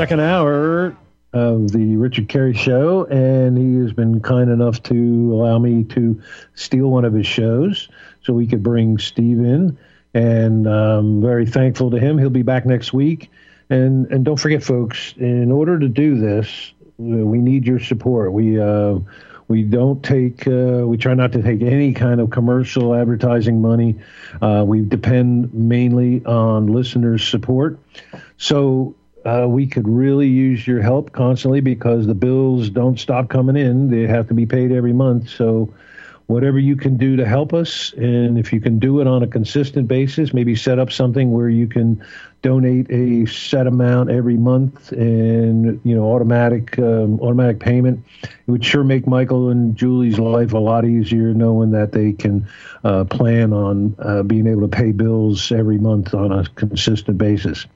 second hour of the Richard Kary Show, and he has been kind enough to allow me to steal one of his shows so we could bring Steve in. And I'm very thankful to him. He'll be back next week. And and don't forget, folks, in order to do this, we need your support. We uh, we don't take, uh, we try not to take any kind of commercial advertising money. Uh, we depend mainly on listeners' support. So uh, we could really use your help constantly because the bills don't stop coming in. They have to be paid every month. So whatever you can do to help us, and if you can do it on a consistent basis, maybe set up something where you can donate a set amount every month and you know automatic um, automatic payment. It would sure make michael and julie's life a lot easier knowing that they can uh, plan on uh, being able to pay bills every month on a consistent basis.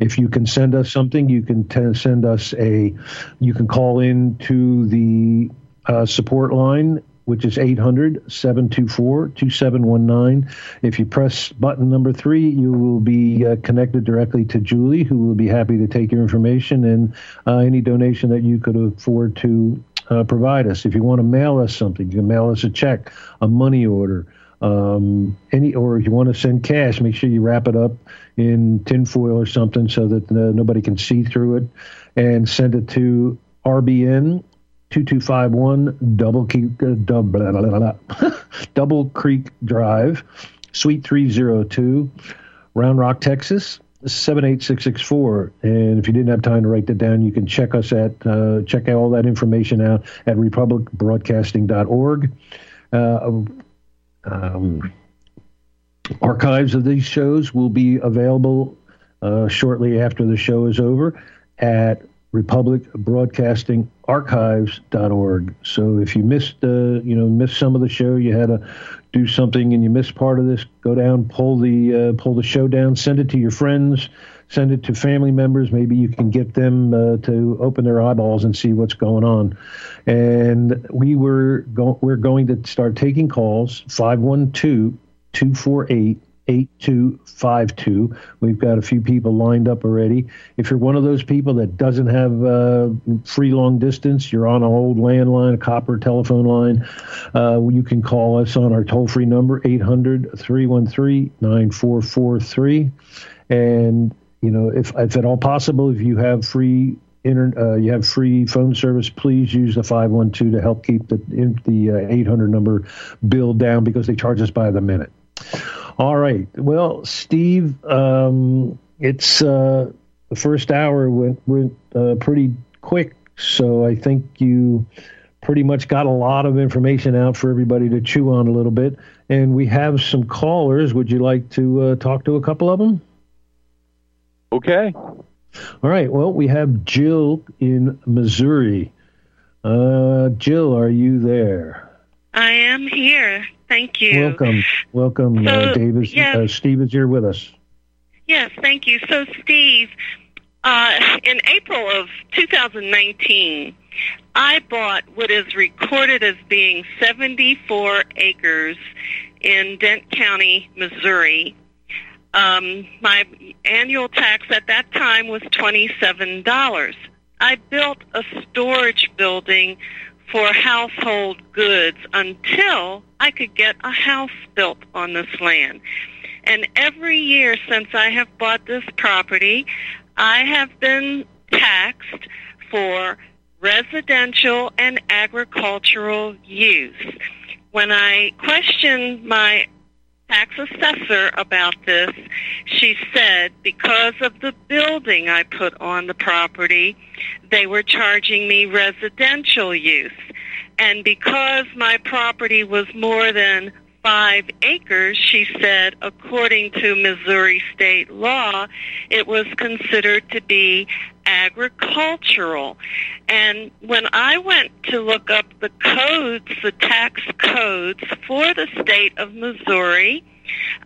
If you can send us something you can t- send us a you can call in to the uh, support line which is 800 724 2719. If you press button number three, you will be uh, connected directly to Julie, who will be happy to take your information and uh, any donation that you could afford to uh, provide us. If you want to mail us something, you can mail us a check, a money order. Um, any or if you want to send cash, make sure you wrap it up in tinfoil or something so that uh, nobody can see through it, and send it to RBN 2251 Double Creek, uh, double, Creek Drive, Suite 302, Round Rock, Texas. 78664 and if you didn't have time to write that down you can check us at uh, check all that information out at republicbroadcasting.org uh, um, archives of these shows will be available uh, shortly after the show is over at republicbroadcastingarchives.org. So if you missed, uh, you know, missed some of the show, you had to do something and you missed part of this, go down, pull the uh, pull the show down, send it to your friends, send it to family members. Maybe you can get them uh, to open their eyeballs and see what's going on. And we were go- we're going to start taking calls 512 248 8252. We've got a few people lined up already. If you're one of those people that doesn't have uh, free long distance, you're on an old landline, a copper telephone line, uh, you can call us on our toll free number, 800 313 9443. And, you know, if, if at all possible, if you have free Inter, uh, you have free phone service. Please use the 512 to help keep the the uh, 800 number bill down because they charge us by the minute. All right. Well, Steve, um, it's uh, the first hour went, went uh, pretty quick, so I think you pretty much got a lot of information out for everybody to chew on a little bit. And we have some callers. Would you like to uh, talk to a couple of them? Okay. All right. Well, we have Jill in Missouri. Uh, Jill, are you there? I am here. Thank you. Welcome, welcome, so, uh, David. Yes. Uh, Steve is here with us. Yes, thank you. So, Steve, uh, in April of 2019, I bought what is recorded as being 74 acres in Dent County, Missouri. Um, my annual tax at that time was $27. I built a storage building for household goods until I could get a house built on this land. And every year since I have bought this property, I have been taxed for residential and agricultural use. When I questioned my tax assessor about this, she said because of the building I put on the property, they were charging me residential use. And because my property was more than five acres, she said, according to Missouri state law, it was considered to be agricultural. And when I went to look up the codes, the tax codes for the state of Missouri,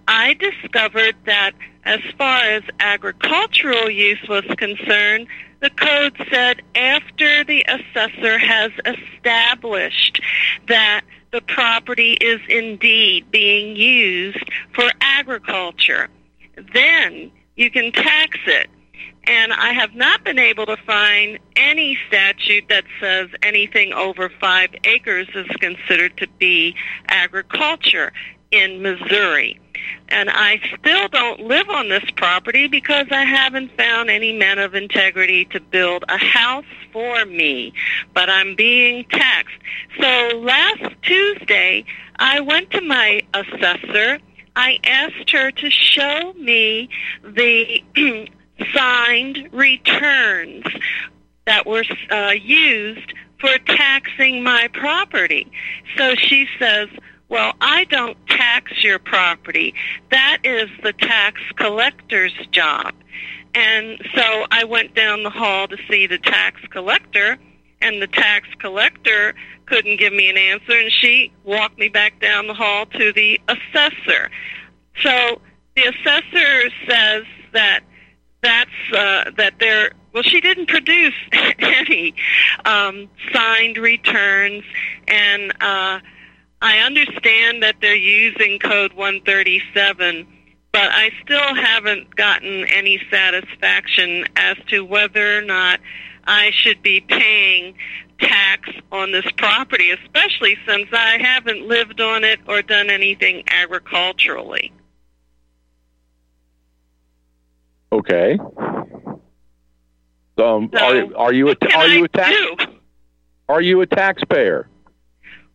I discovered that as far as agricultural use was concerned, the code said after the assessor has established that the property is indeed being used for agriculture. then you can tax it. And I have not been able to find any statute that says anything over five acres is considered to be agriculture in Missouri. And I still don't live on this property because I haven't found any men of integrity to build a house for me. But I'm being taxed. So last Tuesday, I went to my assessor. I asked her to show me the signed returns that were uh, used for taxing my property. So she says, well, I don't tax your property. That is the tax collector's job. And so I went down the hall to see the tax collector, and the tax collector couldn't give me an answer, and she walked me back down the hall to the assessor. So the assessor says that that's uh, that there. Well, she didn't produce any um, signed returns, and uh, I understand that they're using Code 137, but I still haven't gotten any satisfaction as to whether or not I should be paying tax on this property, especially since I haven't lived on it or done anything agriculturally. Okay. Um, so, are are you a are you a tax are you a taxpayer?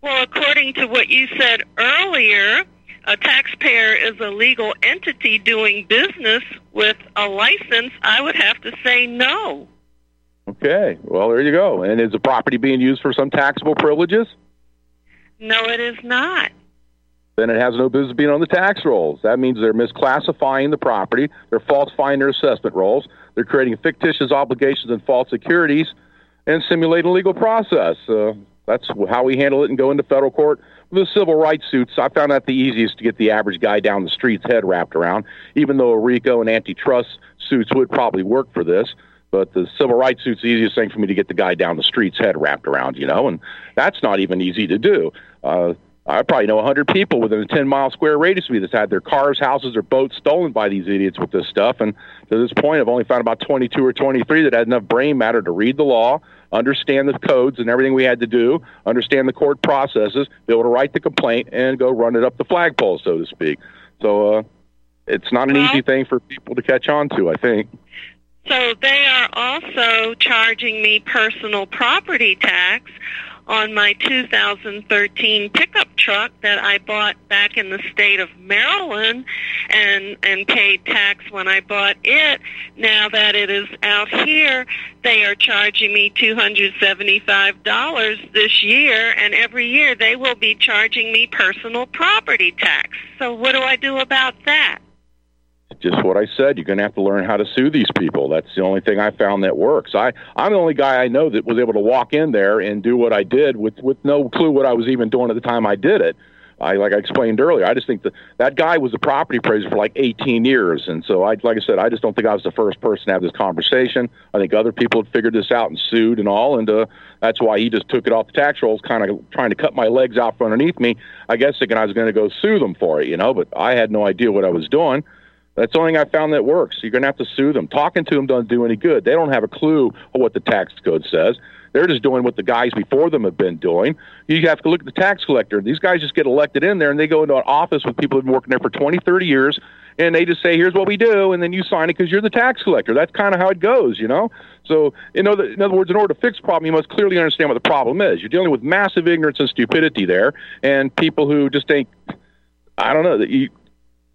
Well, according to what you said earlier, a taxpayer is a legal entity doing business with a license. I would have to say no. Okay. Well, there you go. And is the property being used for some taxable privileges? No, it is not then it has no business being on the tax rolls. That means they're misclassifying the property, they're falsifying their assessment rolls, they're creating fictitious obligations and false securities, and simulating a legal process. Uh, that's how we handle it and go into federal court. With the civil rights suits, I found that the easiest to get the average guy down the street's head wrapped around, even though a RICO and antitrust suits would probably work for this. But the civil rights suit's the easiest thing for me to get the guy down the street's head wrapped around, you know, and that's not even easy to do. Uh, I probably know 100 people within a 10 mile square radius of me that's had their cars, houses, or boats stolen by these idiots with this stuff. And to this point, I've only found about 22 or 23 that had enough brain matter to read the law, understand the codes and everything we had to do, understand the court processes, be able to write the complaint, and go run it up the flagpole, so to speak. So uh, it's not an well, easy thing for people to catch on to, I think. So they are also charging me personal property tax on my 2013 pickup truck that I bought back in the state of Maryland and and paid tax when I bought it. Now that it is out here, they are charging me $275 this year and every year they will be charging me personal property tax. So what do I do about that? Just what I said. You're going to have to learn how to sue these people. That's the only thing I found that works. I I'm the only guy I know that was able to walk in there and do what I did with with no clue what I was even doing at the time I did it. I like I explained earlier. I just think that that guy was a property appraiser for like 18 years, and so I like I said, I just don't think I was the first person to have this conversation. I think other people had figured this out and sued and all, and uh, that's why he just took it off the tax rolls, kind of trying to cut my legs out from underneath me. I guess thinking I was going to go sue them for it, you know, but I had no idea what I was doing. That's the only thing I found that works. You're going to have to sue them. Talking to them doesn't do any good. They don't have a clue of what the tax code says. They're just doing what the guys before them have been doing. You have to look at the tax collector. These guys just get elected in there and they go into an office with people who've been working there for 20, 30 years and they just say, here's what we do, and then you sign it because you're the tax collector. That's kind of how it goes, you know? So, in other, in other words, in order to fix a problem, you must clearly understand what the problem is. You're dealing with massive ignorance and stupidity there, and people who just think, I don't know, that you,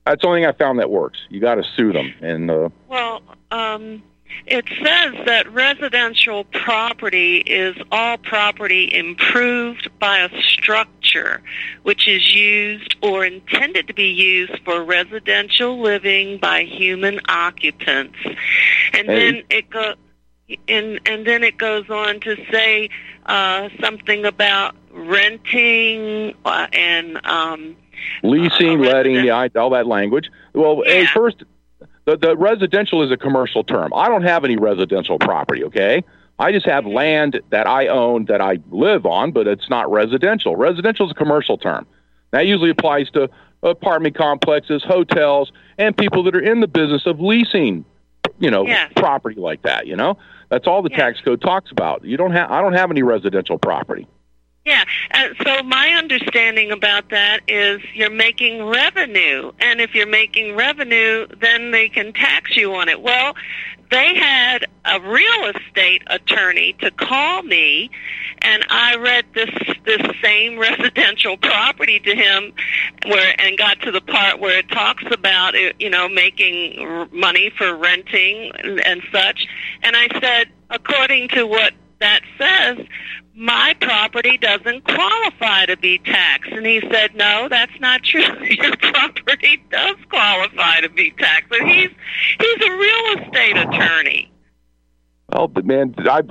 that's the only thing I found that works. You got to sue them. And uh, well, um, it says that residential property is all property improved by a structure which is used or intended to be used for residential living by human occupants. And hey. then it goes. And and then it goes on to say uh, something about renting uh, and um, leasing, uh, letting, yeah, all that language. Well, yeah. first, the, the residential is a commercial term. I don't have any residential property, okay? I just have land that I own that I live on, but it's not residential. Residential is a commercial term. That usually applies to apartment complexes, hotels, and people that are in the business of leasing, you know, Yes. property like that. You know, that's all the Yes. tax code talks about. You don't have. I don't have any residential property. Yeah. Uh, so my understanding about that is you're making revenue, and if you're making revenue, then they can tax you on it. Well, they had a real estate attorney to call me, and I read this this same residential property to him, where and got to the part where it talks about you know making money for renting and, and such, and I said, according to what that says, my property doesn't qualify to be taxed. And he said, no, that's not true. Your property does qualify to be taxed. And he's, he's a real estate attorney. Well, but man, I,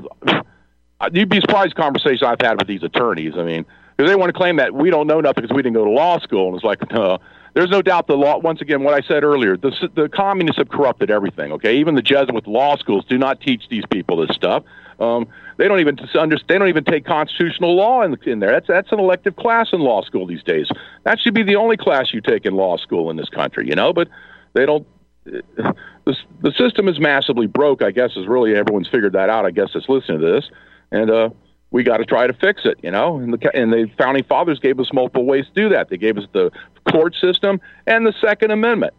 you'd be surprised conversations I've had with these attorneys. I mean, because they want to claim that we don't know nothing because we didn't go to law school, and it's like, no. There's no doubt the law. Once again, what I said earlier, the the communists have corrupted everything. Okay, even the Jesuit law schools do not teach these people this stuff. Um, they don't even understand. They don't even take constitutional law in, in there. That's that's an elective class in law school these days. That should be the only class you take in law school in this country. You know, but they don't. The the system is massively broke. I guess is really everyone's figured that out. I guess that's listening to this, and uh, we got to try to fix it. You know, and the and the founding fathers gave us multiple ways to do that. They gave us the court system and the Second Amendment.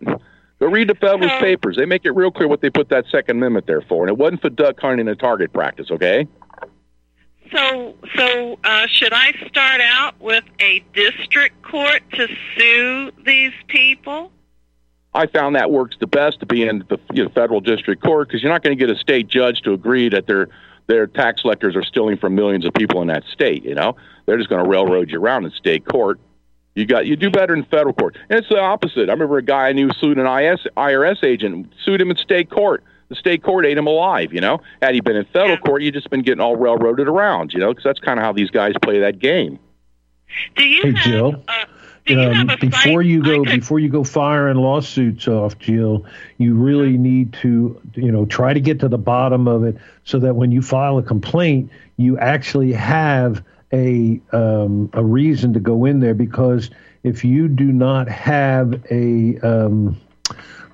Go read the Federalist So- Papers. They make it real clear what they put that Second Amendment there for, and it wasn't for duck hunting and target practice. Okay. So, so uh, should I start out with a district court to sue these people? I found that works the best to be in the you know, federal district court because you're not going to get a state judge to agree that their their tax collectors are stealing from millions of people in that state. You know, they're just going to railroad you around in state court. You got you do better in federal court. And it's the opposite. I remember a guy I knew sued an IS, IRS agent, sued him in state court. The state court ate him alive. You know, had he been in federal Yeah. court, you'd just been getting all railroaded around. You know, because that's kind of how these guys play that game. Do you Hey, have? Jill. Uh, do you um, have a before site you go could- before you go firing lawsuits off jill you really need to you know try to get to the bottom of it so that when you file a complaint you actually have a um, a reason to go in there because if you do not have a um,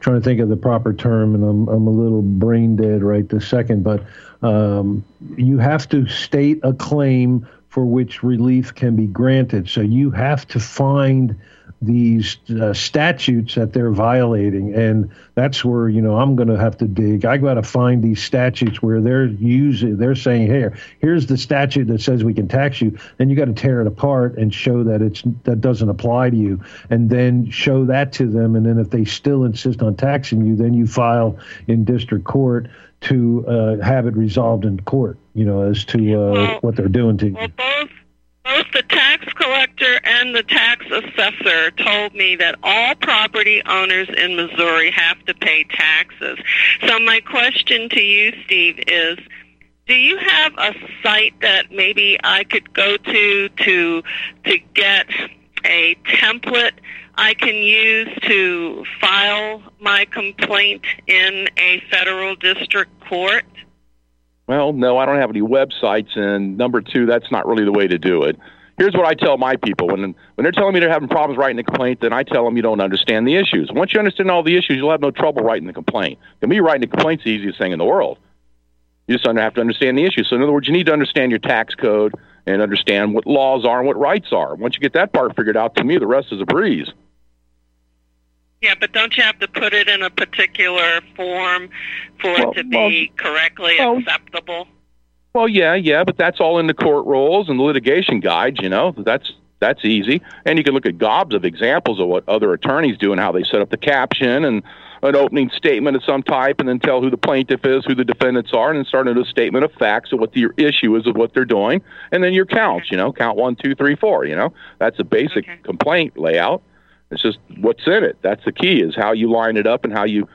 trying to think of the proper term and I'm, I'm a little brain dead right this second but um, you have to state a claim for which relief can be granted. So you have to find these uh, statutes that they're violating, and that's where you know I'm going to have to dig. I got to find these statutes where they're using, they're saying, "Here, here's the statute that says we can tax you." Then you got to tear it apart and show that it's that doesn't apply to you, and then show that to them. And then if they still insist on taxing you, then you file in district court to uh, have it resolved in court. You know, as to uh, Well- what they're doing to you. Well, both both the the tax assessor told me that all property owners in Missouri have to pay taxes. So my question to you, Steve, is do you have a site that maybe I could go to to to get a template I can use to file my complaint in a federal district court? Well, no, I don't have any websites, and number two, that's not really the way to do it. Here's what I tell my people when when they're telling me they're having problems writing a complaint, then I tell them you don't understand the issues. Once you understand all the issues, you'll have no trouble writing the complaint. To me, writing a complaint's the easiest thing in the world. You just have to understand the issues. So, in other words, you need to understand your tax code and understand what laws are and what rights are. Once you get that part figured out, to me, the rest is a breeze. Yeah, but don't you have to put it in a particular form for Well, it to be correctly well- acceptable? Well, yeah, yeah, but that's all in the court rules and the litigation guides. You know, that's that's easy, and you can look at gobs of examples of what other attorneys do and how they set up the caption and an opening statement of some type, and then tell who the plaintiff is, who the defendants are, and then start into a statement of facts of what the, your issue is of what they're doing, and then your counts. You know, count one, two, three, four. You know, that's a basic Okay. complaint layout. It's just what's in it. That's the key is how you line it up and how you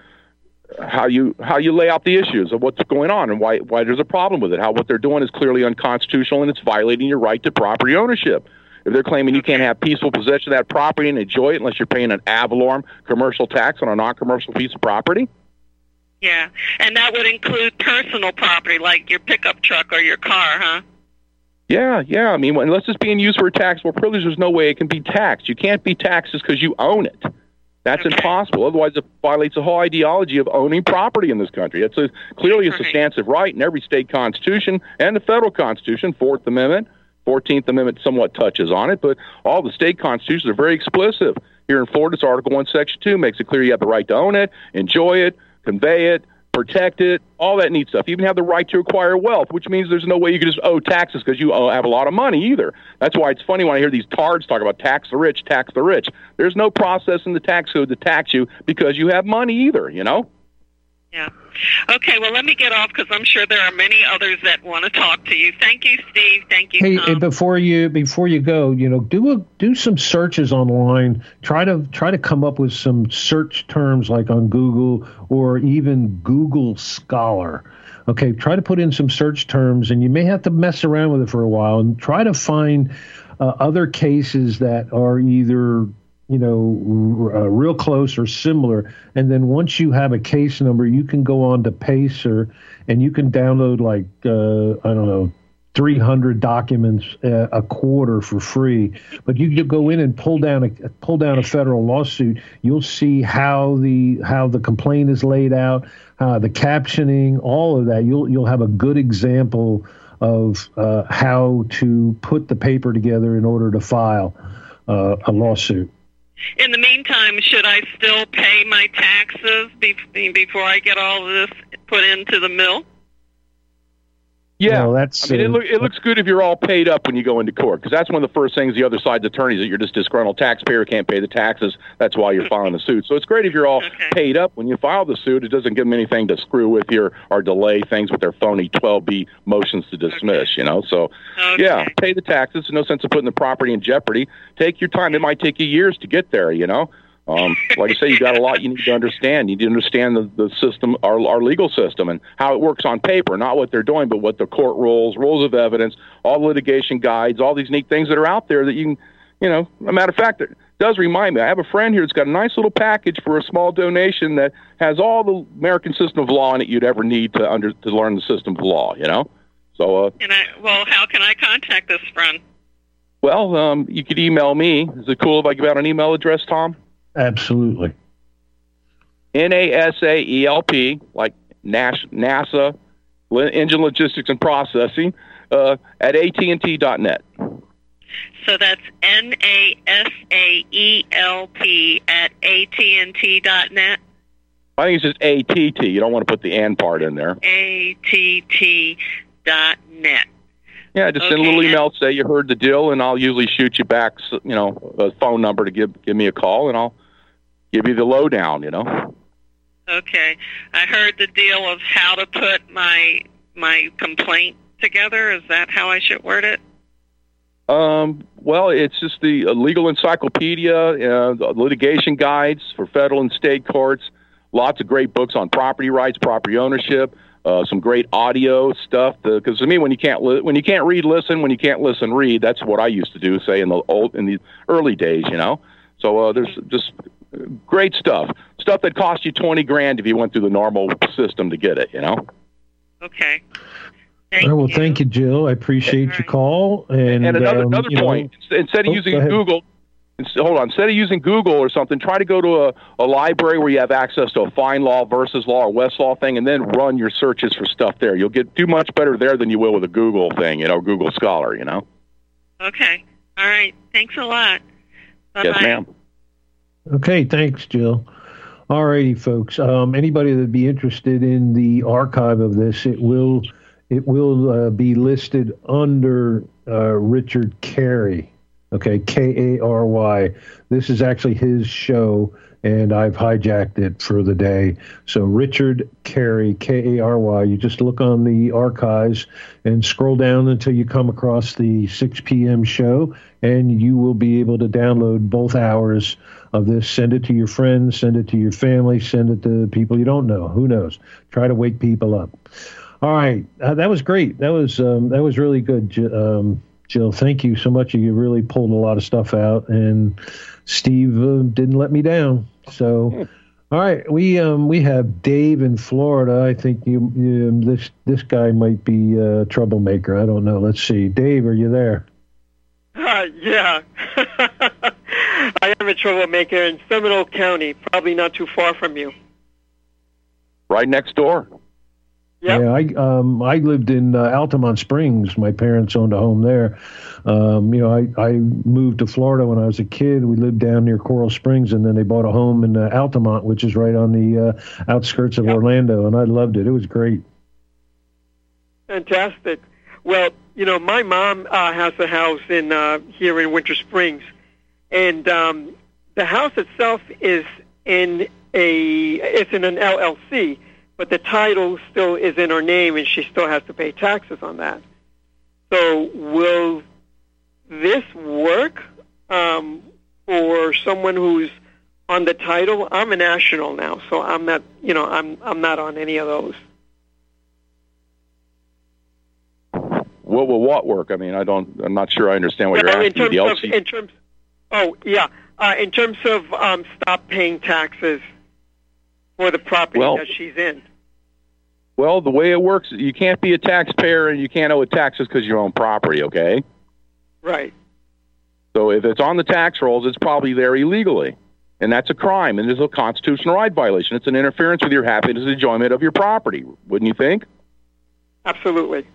how you how you lay out the issues of what's going on and why why there's a problem with it. How what they're doing is clearly unconstitutional and it's violating your right to property ownership. If they're claiming you can't have peaceful possession of that property and enjoy it unless you're paying an ad valorem commercial tax on a non-commercial piece of property, Yeah, and that would include personal property like your pickup truck or your car, huh? Yeah, yeah. I mean, unless it's being used for a taxable privilege, there's no way it can be taxed. You can't be taxed just because you own it. That's okay. impossible. Otherwise, it violates the whole ideology of owning property in this country. It's a, clearly a substantive right in every state constitution and the federal constitution, Fourth Amendment. 14th Amendment somewhat touches on it, but all the state constitutions are very explicit. Here in Florida, it's Article 1, Section 2 makes it clear you have the right to own it, enjoy it, convey it, protect it, all that neat stuff. You even have the right to acquire wealth, which means there's no way you can just owe taxes because you uh, have a lot of money either. That's why it's funny when I hear these tards talk about tax the rich, tax the rich. There's no process in the tax code to tax you because you have money either, you know? Yeah. Okay, well, let me get off because I'm sure there are many others that want to talk to you. Thank you, Steve. Thank you. Hey, Tom. before you before you go, you know, do a do some searches online. Try to try to come up with some search terms like on Google or even Google Scholar. Okay, try to put in some search terms, and you may have to mess around with it for a while and try to find uh, other cases that are either you know, uh, real close or similar. And then once you have a case number, you can go on to Pacer and you can download like, uh, I don't know, 300 documents uh, a quarter for free. But you, you go in and pull down a pull down a federal lawsuit. You'll see how the how the complaint is laid out, uh, the captioning, all of that. You'll you'll have a good example of uh, how to put the paper together in order to file uh, a lawsuit. In the meantime, should I still pay my taxes before I get all this put into the mill? Yeah, well, that's. I mean, uh, it, look, it looks good if you're all paid up when you go into court, because that's one of the first things the other side's attorneys that you're just disgruntled taxpayer can't pay the taxes. That's why you're filing the suit. So it's great if you're all okay. paid up when you file the suit. It doesn't give them anything to screw with here or delay things with their phony 12b motions to dismiss. Okay. You know, so okay. yeah, pay the taxes. No sense of putting the property in jeopardy. Take your time. It might take you years to get there. You know. Um, like I say, you got a lot you need to understand. You need to understand the, the system, our, our legal system, and how it works on paper, not what they're doing, but what the court rules, rules of evidence, all the litigation guides, all these neat things that are out there that you can, you know, a matter of fact, it does remind me. I have a friend here that's got a nice little package for a small donation that has all the American system of law in it you'd ever need to under to learn the system of law. You know, so. Uh, and I, well, how can I contact this friend? Well, um, you could email me. Is it cool if I give out an email address, Tom? Absolutely. N A S A E L P, like NASA, Engine Logistics and Processing, uh, at AT&T.net. So that's N A S A E L P at AT&T.net? I think it's just ATT. You don't want to put the and part in there. ATT.net. Yeah, just okay. send a little email, say you heard the deal, and I'll usually shoot you back, you know, a phone number to give give me a call, and I'll give you the lowdown, you know. Okay. I heard the deal of how to put my my complaint together. Is that how I should word it? Um, well, it's just the uh, legal encyclopedia, uh, litigation guides for federal and state courts. Lots of great books on property rights, property ownership. Uh, some great audio stuff. Because to me, when you can't li- when you can't read, listen. When you can't listen, read. That's what I used to do. Say in the old in the early days, you know. So uh, there's just great stuff. Stuff that cost you twenty grand if you went through the normal system to get it. You know. Okay. Thank well, you. thank you, Jill. I appreciate your call. And, and another, um, another point: know, instead of oh, using Google, hold on, instead of using Google or something, try to go to a, a library where you have access to a fine law versus law or Westlaw thing, and then run your searches for stuff there. You'll get do much better there than you will with a Google thing, you know, Google Scholar. You know. Okay. All right. Thanks a lot. Bye-bye. Yes, ma'am. Okay, thanks, Jill. All righty, folks. Um, anybody that'd be interested in the archive of this, it will it will uh, be listed under uh, Richard Kary. Okay, K A R Y. This is actually his show, and I've hijacked it for the day. So Richard Kary, K A R Y. You just look on the archives and scroll down until you come across the 6 p.m. show, and you will be able to download both hours of this. Send it to your friends, send it to your family, send it to people you don't know. Who knows? Try to wake people up. All right, uh, that was great. That was um, that was really good, um, Jill. Thank you so much. You really pulled a lot of stuff out, and Steve uh, didn't let me down. So All right, we um we have Dave in Florida. I think you, you um, this this guy might be a troublemaker. I don't know. Let's see. Dave, are you there? Uh, yeah, I am a troublemaker in Seminole County, probably not too far from you. Right next door. Yep. Yeah, I um I lived in uh, Altamonte Springs. My parents owned a home there. Um, you know, I, I moved to Florida when I was a kid. We lived down near Coral Springs, and then they bought a home in uh, Altamonte, which is right on the uh, outskirts of Yep. Orlando, and I loved it. It was great. Fantastic. Well, you know, my mom uh, has a house in uh, here in Winter Springs, and um, the house itself is in a it's in an LLC, but the title still is in her name, and she still has to pay taxes on that. So, will this work um, for someone who's on the title? I'm a national now, so I'm not. You know, I'm I'm not on any of those. What will what work? I mean, I don't. I'm not sure. I understand what you're in asking. terms The of in terms, oh yeah, uh, in terms of um, stop paying taxes for the property Well- that she's in. Well, the way it works, you can't be a taxpayer and you can't owe taxes because you own property. Okay. Right. So if it's on the tax rolls, it's probably there illegally. And that's a crime, and it's a constitutional right violation. It's an interference with your happiness and enjoyment of your property, wouldn't you think? Absolutely.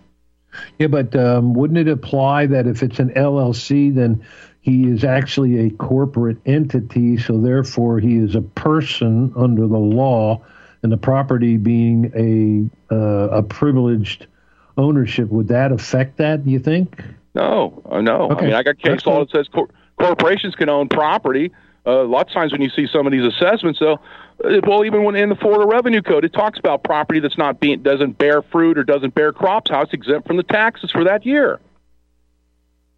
Yeah, but um, wouldn't it apply that if it's an LLC, then he is actually a corporate entity, so therefore he is a person under the law, and the property being a uh, a privileged ownership, would that affect that? Do you think? No, uh, no. Okay. I mean, I got case law that says cor- corporations can own property. Uh, lot of times when you see some of these assessments, though, well, even when in the Florida Revenue Code, it talks about property that's not being doesn't bear fruit or doesn't bear crops, how it's exempt from the taxes for that year.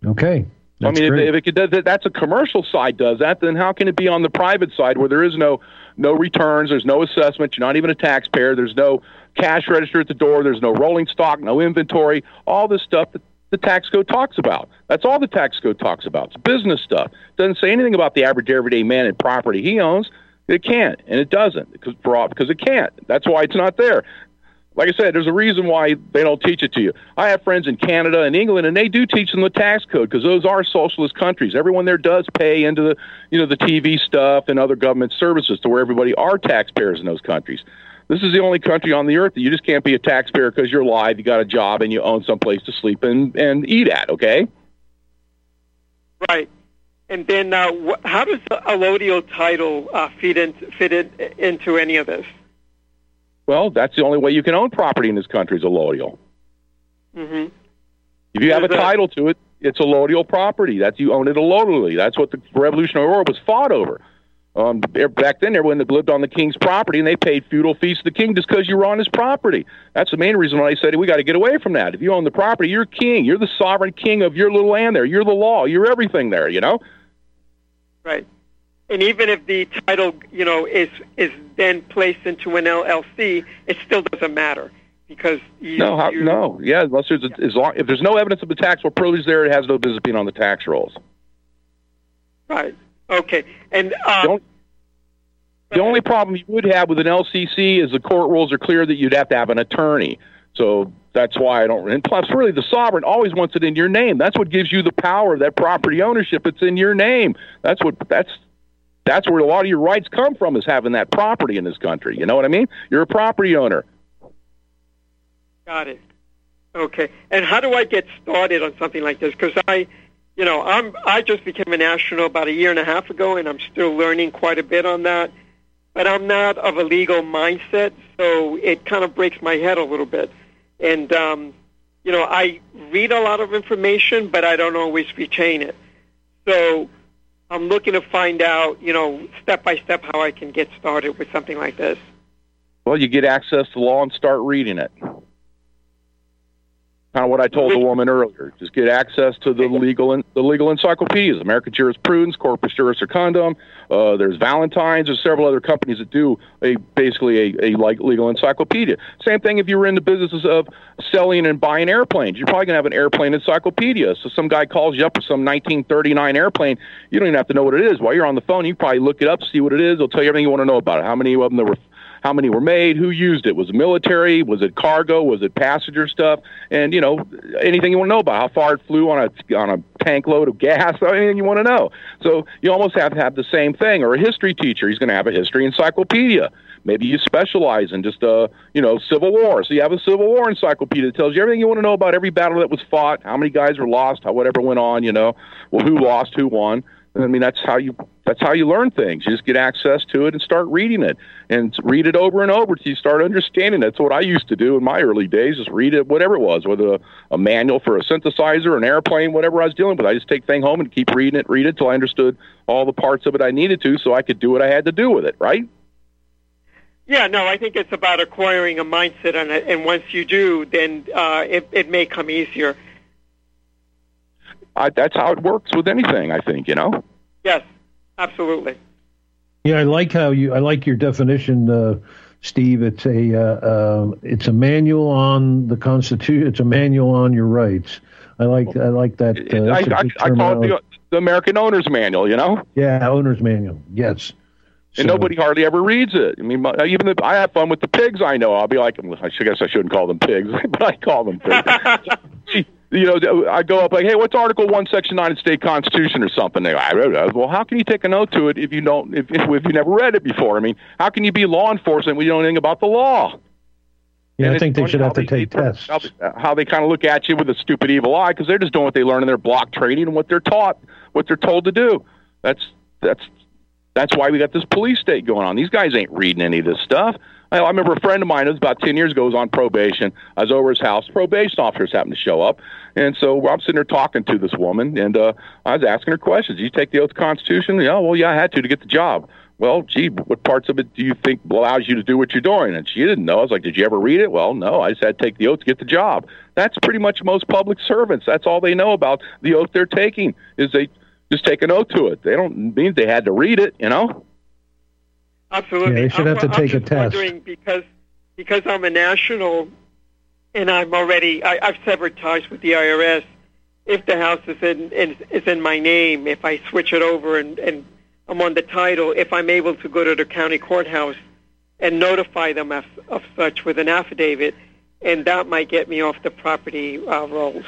Okay. I mean, great. if, if it could, that, that's a commercial side does that, then how can it be on the private side where there is no no returns, there's no assessment, you're not even a taxpayer, there's no cash register at the door, there's no rolling stock, no inventory, all this stuff that the tax code talks about. That's all the tax code talks about. It's business stuff. It doesn't say anything about the average everyday man and property he owns. It can't, and it doesn't because because it can't. That's why it's not there like I said, there's a reason why they don't teach it to you. I have friends in Canada and England, and they do teach them the tax code because those are socialist countries. Everyone there does pay into the, you know, the TV stuff and other government services to where everybody are taxpayers in those countries. This is the only country on the earth that you just can't be a taxpayer because you're alive, you got a job, and you own some place to sleep and and eat at. Okay. Right. And then, uh, wh- how does the allodial title uh, fit in, fit in, into any of this? Well, that's the only way you can own property in this country is allodial. hmm If you have a title to it, it's allodial property. That's you own it allodially. That's what the Revolutionary War was fought over. Um, back then, everyone that lived on the king's property, and they paid feudal fees to the king just because you were on his property. That's the main reason why I said we got to get away from that. If you own the property, you're king. You're the sovereign king of your little land there. You're the law. You're everything there. You know. Right. And even if the title, you know, is is then placed into an LLC, it still doesn't matter because you, No, how, no, yeah. Unless there's a, as long if there's no evidence of the tax taxable privilege there, it has no business being on the tax rolls. Right. Okay. And um, Don't- The only problem you would have with an LCC is the court rules are clear that you'd have to have an attorney. So that's why I don't. And plus, really, the sovereign always wants it in your name. That's what gives you the power of that property ownership. It's in your name. That's what. That's that's where a lot of your rights come from is having that property in this country. You know what I mean? You're a property owner. Got it. Okay. And how do I get started on something like this? Because I, you know, I'm I just became a national about a year and a half ago, and I'm still learning quite a bit on that. But I'm not of a legal mindset, so it kind of breaks my head a little bit. And um, you know, I read a lot of information, but I don't always retain it. So I'm looking to find out, you know, step by step how I can get started with something like this. Well, you get access to law and start reading it. Kind of what I told the woman earlier. Just get access to the legal the legal encyclopedias, American Jurisprudence, Corpus Juris Secundum. Uh, there's Valentine's. There's several other companies that do a basically a, a like legal encyclopedia. Same thing if you were in the businesses of selling and buying airplanes. You're probably gonna have an airplane encyclopedia. So some guy calls you up with some 1939 airplane. You don't even have to know what it is. While you're on the phone, you probably look it up, see what it is. They'll tell you everything you want to know about it. How many of them there were how many were made, who used it, was it military, was it cargo, was it passenger stuff, and you know anything you want to know about how far it flew on a on a tank load of gas, anything you want to know. So you almost have to have the same thing. Or a history teacher, he's going to have a history encyclopedia. Maybe you specialize in just uh you know Civil War, so you have a Civil War encyclopedia that tells you everything you want to know about every battle that was fought, how many guys were lost, how whatever went on, you know, well who lost, who won. I mean, that's how you that's how you learn things. You just get access to it and start reading it, and read it over and over till you start understanding. That's what I used to do in my early days. Just read it, whatever it was, whether a, a manual for a synthesizer, an airplane, whatever I was dealing with. I just take thing home and keep reading it, read it till I understood all the parts of it I needed to, so I could do what I had to do with it. Right? Yeah, no, I think it's about acquiring a mindset it, and once you do, then uh, it it may come easier. I, that's how it works with anything. I think you know. Yes, absolutely. Yeah, I like how you. I like your definition, uh, Steve. It's a uh, uh, it's a manual on the Constitution. It's a manual on your rights. I like I like that. Uh, I, I, I call it the, the, American Owner's Manual. You know. Yeah, Owner's Manual. Yes. And so, nobody hardly ever reads it. I mean, even if I have fun with the pigs I know, I'll be like, I guess I shouldn't call them pigs, but I call them pigs. you know, I go up like, hey, what's Article One, Section Nine of the state constitution or something? They go, I read it. Well, how can you take a note to it if you don't, if, if you never read it before? I mean, how can you be law enforcement when you don't know anything about the law? Yeah, and I think they should have to take they, tests. How, how they kind of look at you with a stupid evil eye because they're just doing what they learn in their block training and what they're taught, what they're told to do. That's that's that's why we got this police state going on. These guys ain't reading any of this stuff. I, remember a friend of mine, it was about 10 years ago, was on probation. I was over his house. Probation officers happened to show up. And so I'm sitting there talking to this woman, and uh, I was asking her questions. Did you take the oath of the Constitution? Yeah, well, yeah, I had to to get the job. Well, gee, what parts of it do you think allows you to do what you're doing? And she didn't know. I was like, did you ever read it? Well, no, I just had to take the oath to get the job. That's pretty much most public servants. That's all they know about the oath they're taking is they just take an oath to it. They don't mean they had to read it, you know? Absolutely. Yeah, they should have I'm, to take I'm a test. Wondering because because I'm a national, and I'm already I, I've severed ties with the IRS. If the house is in, in is in my name, if I switch it over and, and I'm on the title, if I'm able to go to the county courthouse and notify them of, of such with an affidavit, and that might get me off the property uh, rolls.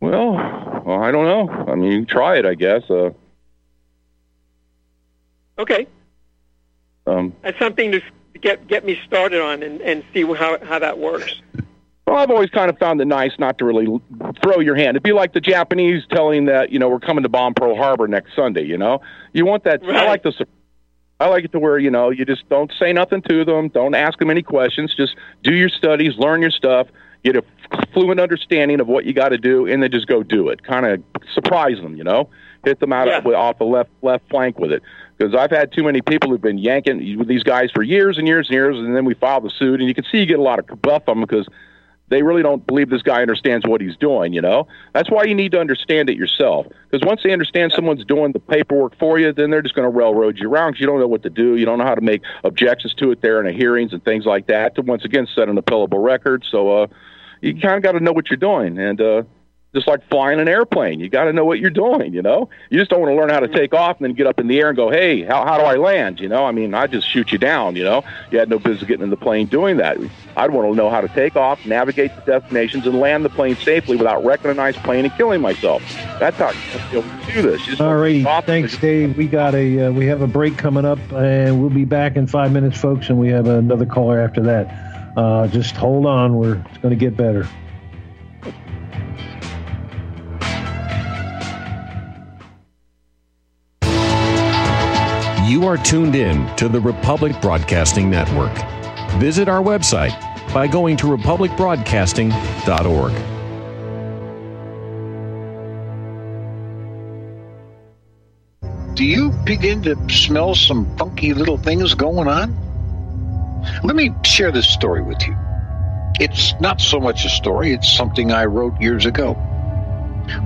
Well, well, I don't know. I mean, you can try it, I guess. Uh, okay. Um, That's something to get get me started on and, and see how how that works. Well, I've always kind of found it nice not to really throw your hand. It'd be like the Japanese telling that you know we're coming to bomb Pearl Harbor next Sunday. You know, you want that. Right. I like the. I like it to where you know you just don't say nothing to them, don't ask them any questions, just do your studies, learn your stuff, get a fluent understanding of what you got to do, and then just go do it. Kind of surprise them, you know, hit them out Yeah. of, off the left left flank with it. Because I've had too many people who've been yanking with these guys for years and years and years, and then we file the suit, and you can see you get a lot of them because they really don't believe this guy understands what he's doing, you know? That's why you need to understand it yourself. Because once they understand someone's doing the paperwork for you, then they're just going to railroad you around because you don't know what to do. You don't know how to make objections to it there in the hearings and things like that to once again set an appellable record. So uh, you kind of got to know what you're doing. And uh, just like flying an airplane, you got to know what you're doing, you know? You just don't want to learn how to take off and then get up in the air and go, hey, how, how do I land? You know, I mean, I just shoot you down, you know? You had no business getting in the plane doing that. I'd want to know how to take off, navigate the destinations, and land the plane safely without wrecking a nice plane and killing myself. That's how you do this. All right, take off and thanks, Dave. We got a uh, we have a break coming up, and we'll be back in five minutes, folks. And we have another caller after that. Uh, just hold on, we're it's going to get better. You are tuned in to the Republic Broadcasting Network. Visit our website by going to republicbroadcasting.org. Do you begin to smell some funky little things going on? Let me share this story with you. It's not so much a story, it's something I wrote years ago.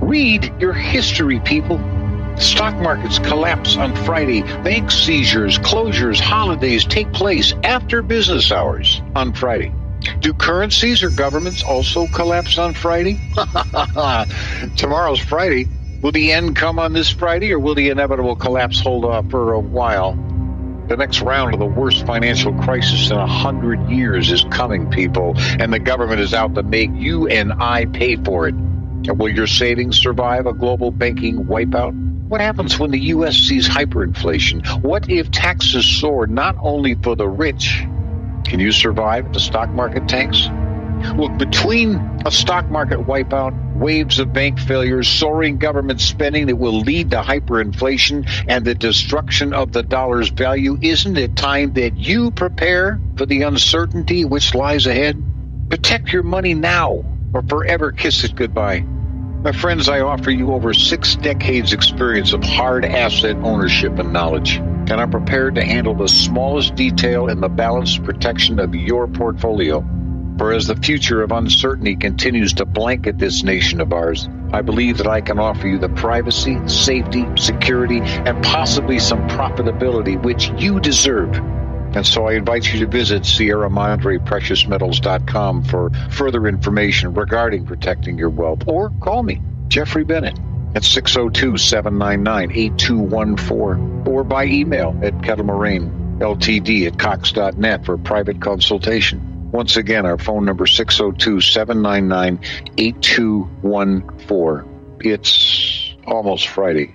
Read your history, people. Stock markets collapse on Friday. Bank seizures, closures, holidays take place after business hours on Friday. Do currencies or governments also collapse on Friday? Tomorrow's Friday. Will the end come on this Friday or will the inevitable collapse hold off for a while? The next round of the worst financial crisis in a hundred years is coming, people, and the government is out to make you and I pay for it. Will your savings survive a global banking wipeout? What happens when the U.S. sees hyperinflation? What if taxes soar not only for the rich? Can you survive if the stock market tanks? Look, between a stock market wipeout, waves of bank failures, soaring government spending that will lead to hyperinflation, and the destruction of the dollar's value, isn't it time that you prepare for the uncertainty which lies ahead? Protect your money now or forever kiss it goodbye. My friends, I offer you over six decades experience of hard asset ownership and knowledge, and I'm prepared to handle the smallest detail in the balanced protection of your portfolio. For as the future of uncertainty continues to blanket this nation of ours, I believe that I can offer you the privacy, safety, security, and possibly some profitability which you deserve. And so I invite you to visit Sierra Madre PreciousMetals.com for further information regarding protecting your wealth. Or call me, Jeffrey Bennett, at 602 799 8214, or by email at Kettlemoraine, Ltd. at Cox.net for private consultation. Once again, our phone number 602 799 8214. It's almost Friday.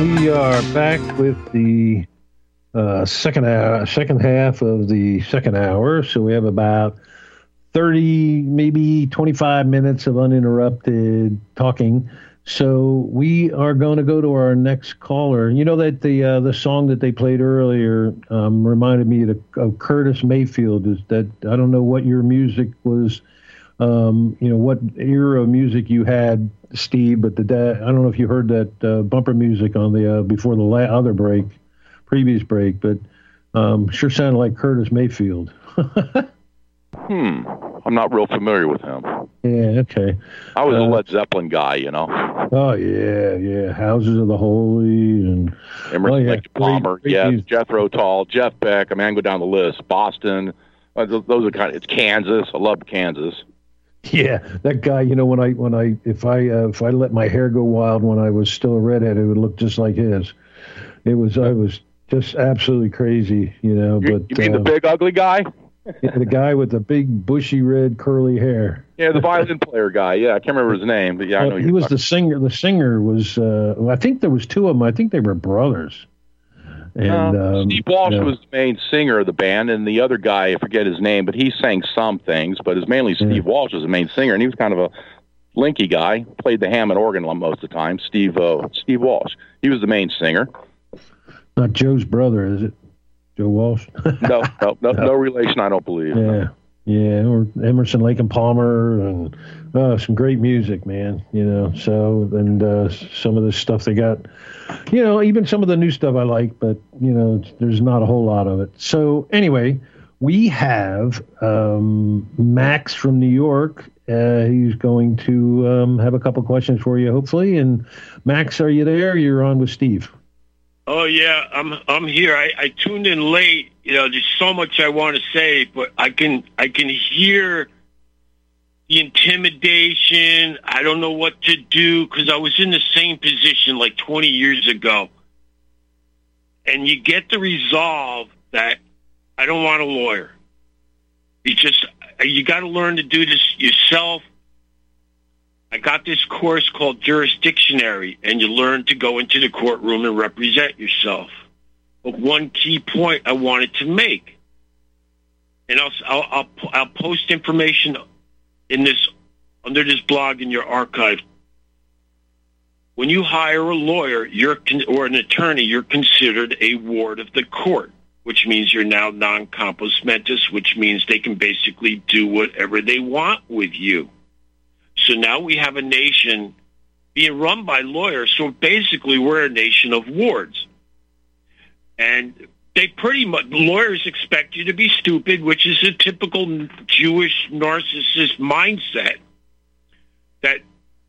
we are back with the uh, second hour, second half of the second hour. So we have about 30, maybe 25 minutes of uninterrupted talking. So we are going to go to our next caller. You know that the uh, the song that they played earlier um, reminded me of, of Curtis Mayfield. Is that I don't know what your music was, um, you know what era of music you had, Steve. But the I don't know if you heard that uh, bumper music on the uh, before the la- other break, previous break, but um, sure sounded like Curtis Mayfield. Hmm. I'm not real familiar with him. Yeah, okay. I was a Uh, Led Zeppelin guy, you know. Oh yeah, yeah. Houses of the Holy and Emerson, Oh, yeah. Lake Palmer, Great- great. Jethro Tull, Jeff Beck. I mean, I can go down the list. Boston. Uh, Those are kind of. It's Kansas. I love Kansas. yeah, that guy. You know, when I when I if I uh, if I let my hair go wild when I was still a redhead, it would look just like his. It was I was just absolutely crazy, you know. You, but you mean uh, the big ugly guy? Yeah, the guy with the big bushy red curly hair. Yeah, the violin player guy. Yeah, I can't remember his name, but yeah, I know Uh, he was talking- the singer. The singer was. Uh, well, I think there was two of them. I think they were brothers. And Uh, um, Steve Walsh yeah. was the main singer of the band, and the other guy, I forget his name, but he sang some things. But it's mainly Steve Walsh was the main singer, and he was kind of a linky guy. Played the Hammond organ most of the time. Steve uh, Steve Walsh. He was the main singer. not Joe's brother, is it? Joe Walsh. No, no, no, no relation. I don't believe. Yeah. Yeah, or Emerson, Lake and Palmer, and uh, some great music, man. You know, so and uh, some of the stuff they got, you know, even some of the new stuff I like, but you know, there's not a whole lot of it. So anyway, we have um, Max from New York. Uh, he's going to um, have a couple questions for you, hopefully. And Max, are you there? You're on with Steve. Oh yeah, I'm I'm here. I, I tuned in late. You know, there's so much I want to say, but I can I can hear the intimidation. I don't know what to do because I was in the same position like 20 years ago. And you get the resolve that I don't want a lawyer. You just you got to learn to do this yourself. I got this course called Jurisdictionary, and you learn to go into the courtroom and represent yourself. But one key point I wanted to make, and I'll I'll, I'll, I'll post information in this under this blog in your archive. When you hire a lawyer, you're con- or an attorney, you're considered a ward of the court, which means you're now non compos mentis, which means they can basically do whatever they want with you. So now we have a nation being run by lawyers. So basically, we're a nation of wards. And they pretty much, lawyers expect you to be stupid, which is a typical Jewish narcissist mindset that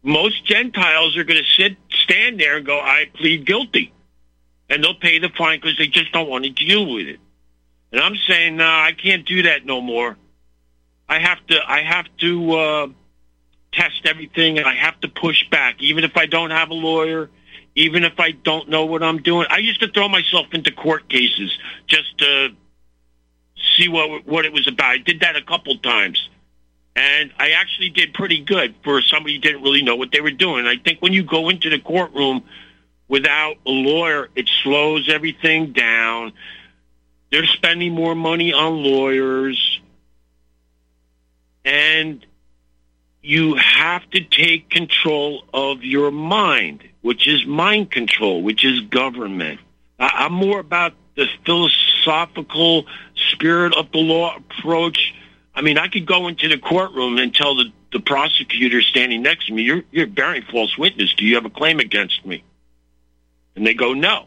most Gentiles are going to sit, stand there and go, I plead guilty. And they'll pay the fine because they just don't want to deal with it. And I'm saying, no, I can't do that no more. I have to, I have to, uh, test everything and I have to push back, even if I don't have a lawyer, even if I don't know what I'm doing. I used to throw myself into court cases just to see what what it was about. I did that a couple times. And I actually did pretty good for somebody who didn't really know what they were doing. I think when you go into the courtroom without a lawyer, it slows everything down. They're spending more money on lawyers. And you have to take control of your mind, which is mind control, which is government. I'm more about the philosophical spirit of the law approach. I mean, I could go into the courtroom and tell the, the prosecutor standing next to me, you're, you're bearing false witness. Do you have a claim against me? And they go, no.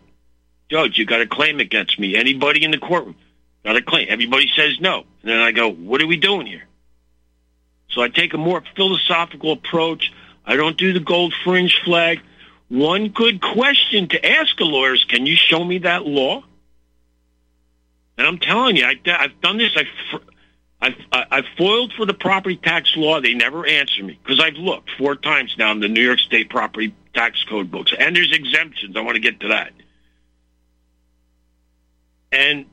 Judge, you got a claim against me. Anybody in the courtroom got a claim. Everybody says no. And then I go, what are we doing here? So I take a more philosophical approach. I don't do the gold fringe flag. One good question to ask a lawyer is, can you show me that law? And I'm telling you, I, have done this. I've, I've, I've foiled for the property tax law. They never answer me because I've looked four times now in the New York State property tax code books. And there's exemptions. I want to get to that. And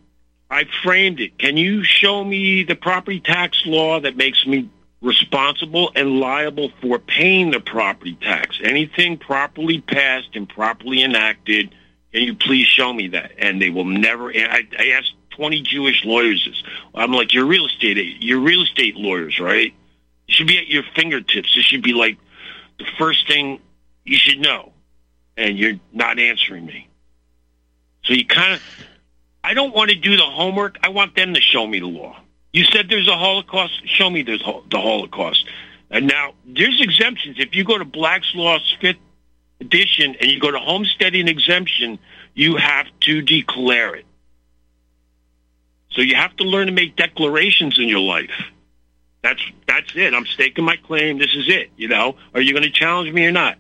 I framed it. Can you show me the property tax law that makes me responsible and liable for paying the property tax. Anything properly passed and properly enacted, can you please show me that? And they will never. I, I asked 20 Jewish lawyers this. I'm like, you're real estate, you're real estate lawyers, right? You should be at your fingertips. This should be like the first thing you should know. And you're not answering me. So you kind of, I don't want to do the homework. I want them to show me the law. You said there's a Holocaust. Show me there's the Holocaust. And now there's exemptions. If you go to Black's Law's fifth edition and you go to homesteading exemption, you have to declare it. So you have to learn to make declarations in your life. That's that's it. I'm staking my claim. This is it. You know, are you going to challenge me or not?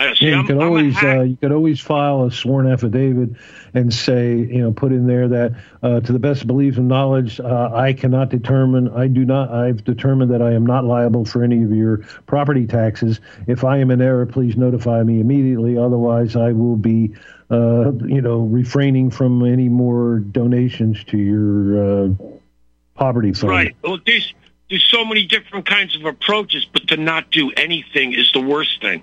I, see, yeah, you could always uh, you could always file a sworn affidavit and say you know put in there that uh, to the best of belief and knowledge uh, I cannot determine I do not I've determined that I am not liable for any of your property taxes. If I am in error, please notify me immediately. Otherwise, I will be uh, you know refraining from any more donations to your uh, poverty fund. Right. Well, there's there's so many different kinds of approaches, but to not do anything is the worst thing.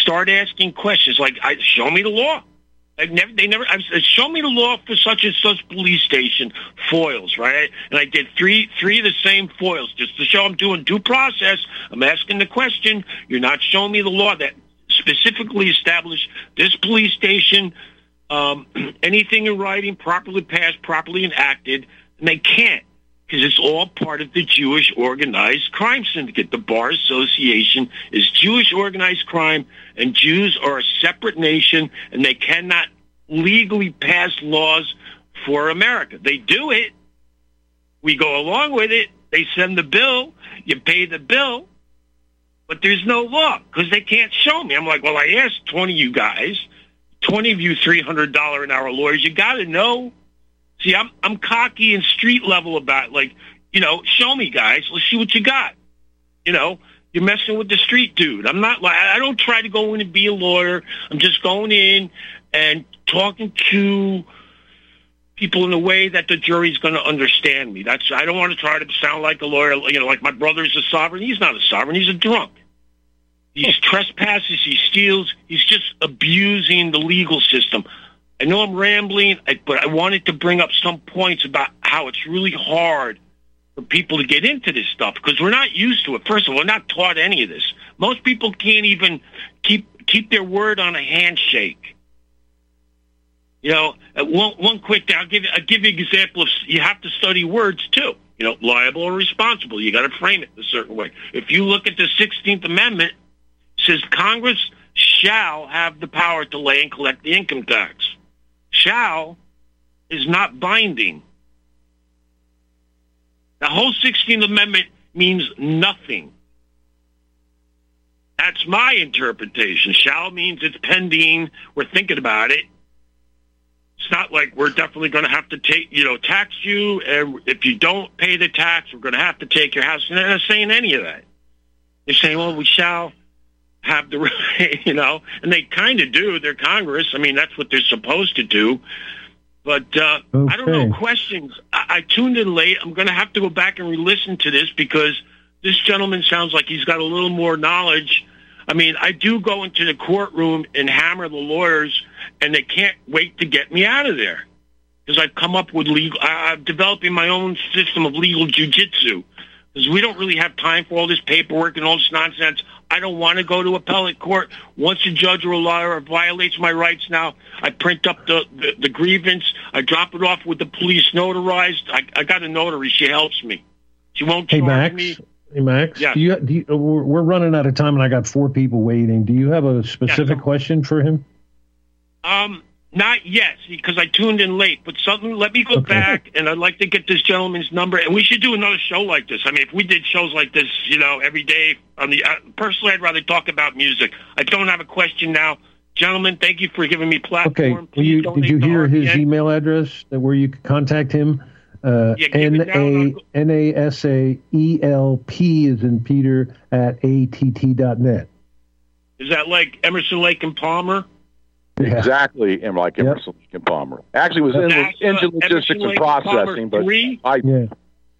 Start asking questions like, I, "Show me the law." I've never, they never, I've, show me the law for such and such police station foils, right? And I did three, three of the same foils just to show I'm doing due process. I'm asking the question. You're not showing me the law that specifically established this police station, um, anything in writing, properly passed, properly enacted, and they can't. Because it's all part of the Jewish organized crime syndicate. The Bar Association is Jewish organized crime, and Jews are a separate nation, and they cannot legally pass laws for America. They do it. We go along with it. They send the bill. You pay the bill. But there's no law because they can't show me. I'm like, well, I asked 20 of you guys, 20 of you $300 an hour lawyers. You got to know See, I'm I'm cocky and street level about it. like, you know, show me guys, let's see what you got. You know, you're messing with the street dude. I'm not like I don't try to go in and be a lawyer. I'm just going in and talking to people in a way that the jury's going to understand me. That's I don't want to try to sound like a lawyer, you know, like my brother's a sovereign. He's not a sovereign. He's a drunk. He hmm. trespasses, he steals, he's just abusing the legal system. I know I'm rambling, but I wanted to bring up some points about how it's really hard for people to get into this stuff because we're not used to it. First of all, we're not taught any of this. Most people can't even keep keep their word on a handshake. You know, uh, one one quick thing. I'll give you I'll give you an example of you have to study words too. You know, liable or responsible. You got to frame it a certain way. If you look at the Sixteenth Amendment, it says Congress shall have the power to lay and collect the income tax shall is not binding. The whole 16th Amendment means nothing. That's my interpretation. Shall means it's pending. We're thinking about it. It's not like we're definitely going to have to take, you know, tax you. And if you don't pay the tax, we're going to have to take your house. They're not saying any of that. They're saying, well, we shall have the right, you know, and they kind of do. They're Congress. I mean, that's what they're supposed to do. But uh, okay. I don't know questions. I, I tuned in late. I'm going to have to go back and re-listen to this because this gentleman sounds like he's got a little more knowledge. I mean, I do go into the courtroom and hammer the lawyers, and they can't wait to get me out of there because I've come up with legal. I'm developing my own system of legal jujitsu because we don't really have time for all this paperwork and all this nonsense. I don't want to go to appellate court. Once a judge or a lawyer violates my rights now, I print up the, the, the grievance. I drop it off with the police notarized. I, I got a notary. She helps me. She won't hey, Max. me. Hey, Max. Yeah. Do you, do you, we're running out of time, and I got four people waiting. Do you have a specific Yeah. question for him? Um, not yet, because I tuned in late. But something, let me go Okay. back, and I'd like to get this gentleman's number. And we should do another show like this. I mean, if we did shows like this, you know, every day on the. Uh, personally, I'd rather talk about music. I don't have a question now, gentlemen. Thank you for giving me platform. Okay. Please you, did you hear his RPN. email address that where you could contact him? Uh, Yeah, N. A N A S A E L P is in Peter at a t t dot net. Is that like Emerson Lake and Palmer? Yeah. Exactly, and like Emerson Lake and Palmer. Actually, it was in NASA, engine Emerson logistics and processing, but three? I Yeah.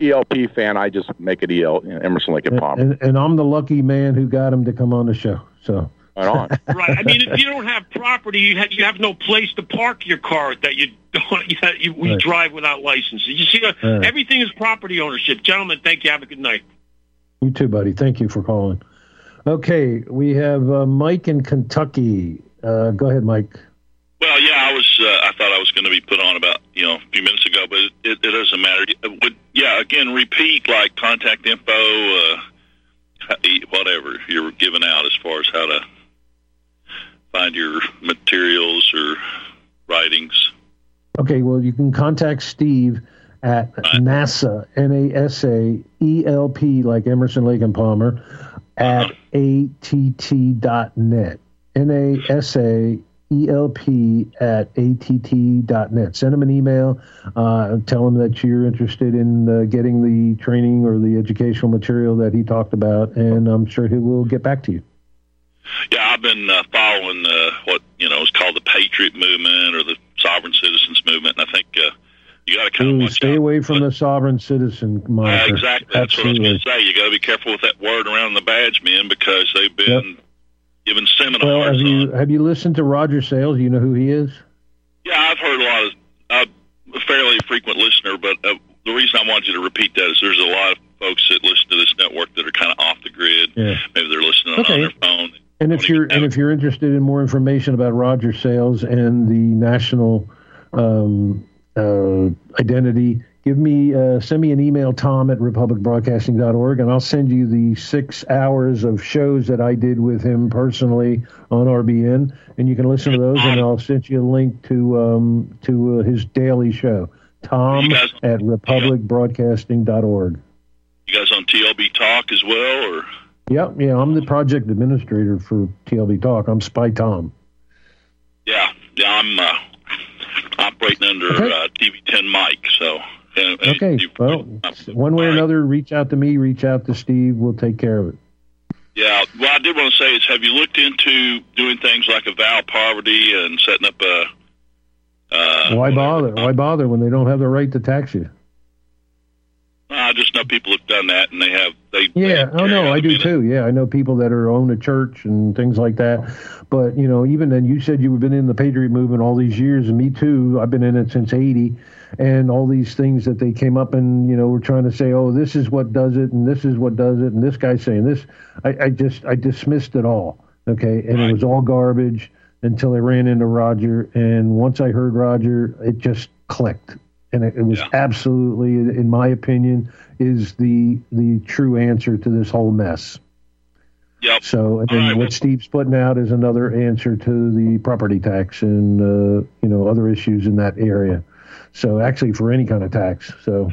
ELP fan. I just make it EL Emerson Lake and Palmer. And, and I'm the lucky man who got him to come on the show. So Right on. Right. I mean, if you don't have property, you have, you have no place to park your car that you don't you, you, we Right. drive without licenses. You see, uh, Right. everything is property ownership. Gentlemen, thank you. Have a good night. you too, buddy. Thank you for calling. Okay, we have uh, Mike in Kentucky. Uh, go ahead, Mike. Well, yeah, I was. Uh, I thought I was going to be put on about you know a few minutes ago, but it, it, it doesn't matter. Uh, Would yeah, again, repeat like contact info, uh, whatever you're giving out as far as how to find your materials or writings. Okay, well, you can contact Steve at NASA, N A S A E L P, like Emerson, Lake, and Palmer, at att dot N A S A E L P at att.net. Send him an email. Uh, tell him that you're interested in uh, getting the training or the educational material that he talked about, and I'm sure he will get back to you. Yeah, I've been uh, following what you know is called the Patriot Movement or the Sovereign Citizens Movement, and I think uh, you got to kind of Ooh, watch stay out. away from the sovereign citizen moniker. exactly. That's what I was going to say. You got to be careful with that word around the badge men because they've been given seminars. Well, have on- you have you listened to Roger Sales? You know who he is. yeah, I've heard a lot of. I'm a fairly frequent listener, but uh, the reason I wanted you to repeat that is there's a lot of folks that listen to this network that are kind of off the grid. Yeah. Maybe they're listening Okay. on their phone. And if you're and if you're interested in more information about Roger Sales and the national um, uh, identity, give me uh, send me an email tom at republicbroadcasting.org and i'll send you the six hours of shows that i did with him personally on rbn and you can listen to those and i'll send you a link to um, to uh, his daily show. Tom guys- at republicbroadcasting.org You guys on TLB Talk as well, or? Yep yeah i'm the project administrator for tlb talk. I'm spy tom. Yeah, yeah, I'm uh, operating under Okay. uh, TV10 mic, so. Okay well one way or another reach out to me reach out to steve we'll take care of it Yeah, well, I did want to say is, have you looked into doing things like a vow of poverty and setting up a? Uh, why bother why bother when they don't have the right to tax you I just know people have done that, and they have they. Yeah, they oh no, I do minute- too. Yeah, I know people that are own a church and things like that. But you know, even then, you said you've been in the Patriot movement all these years, and me too. I've been in it since '80, and all these things that they came up and you know were trying to say, oh, this is what does it, and this is what does it, and this guy's saying this. I, I just I dismissed it all. Okay, and it was all garbage until I ran into Roger, and once I heard Roger, it just clicked, and it, it was absolutely, in my opinion, is the the true answer to this whole mess. Yep. So, and then what Steve's putting out is another answer to the property tax and uh, you know other issues in that area. So, actually, for any kind of tax. So,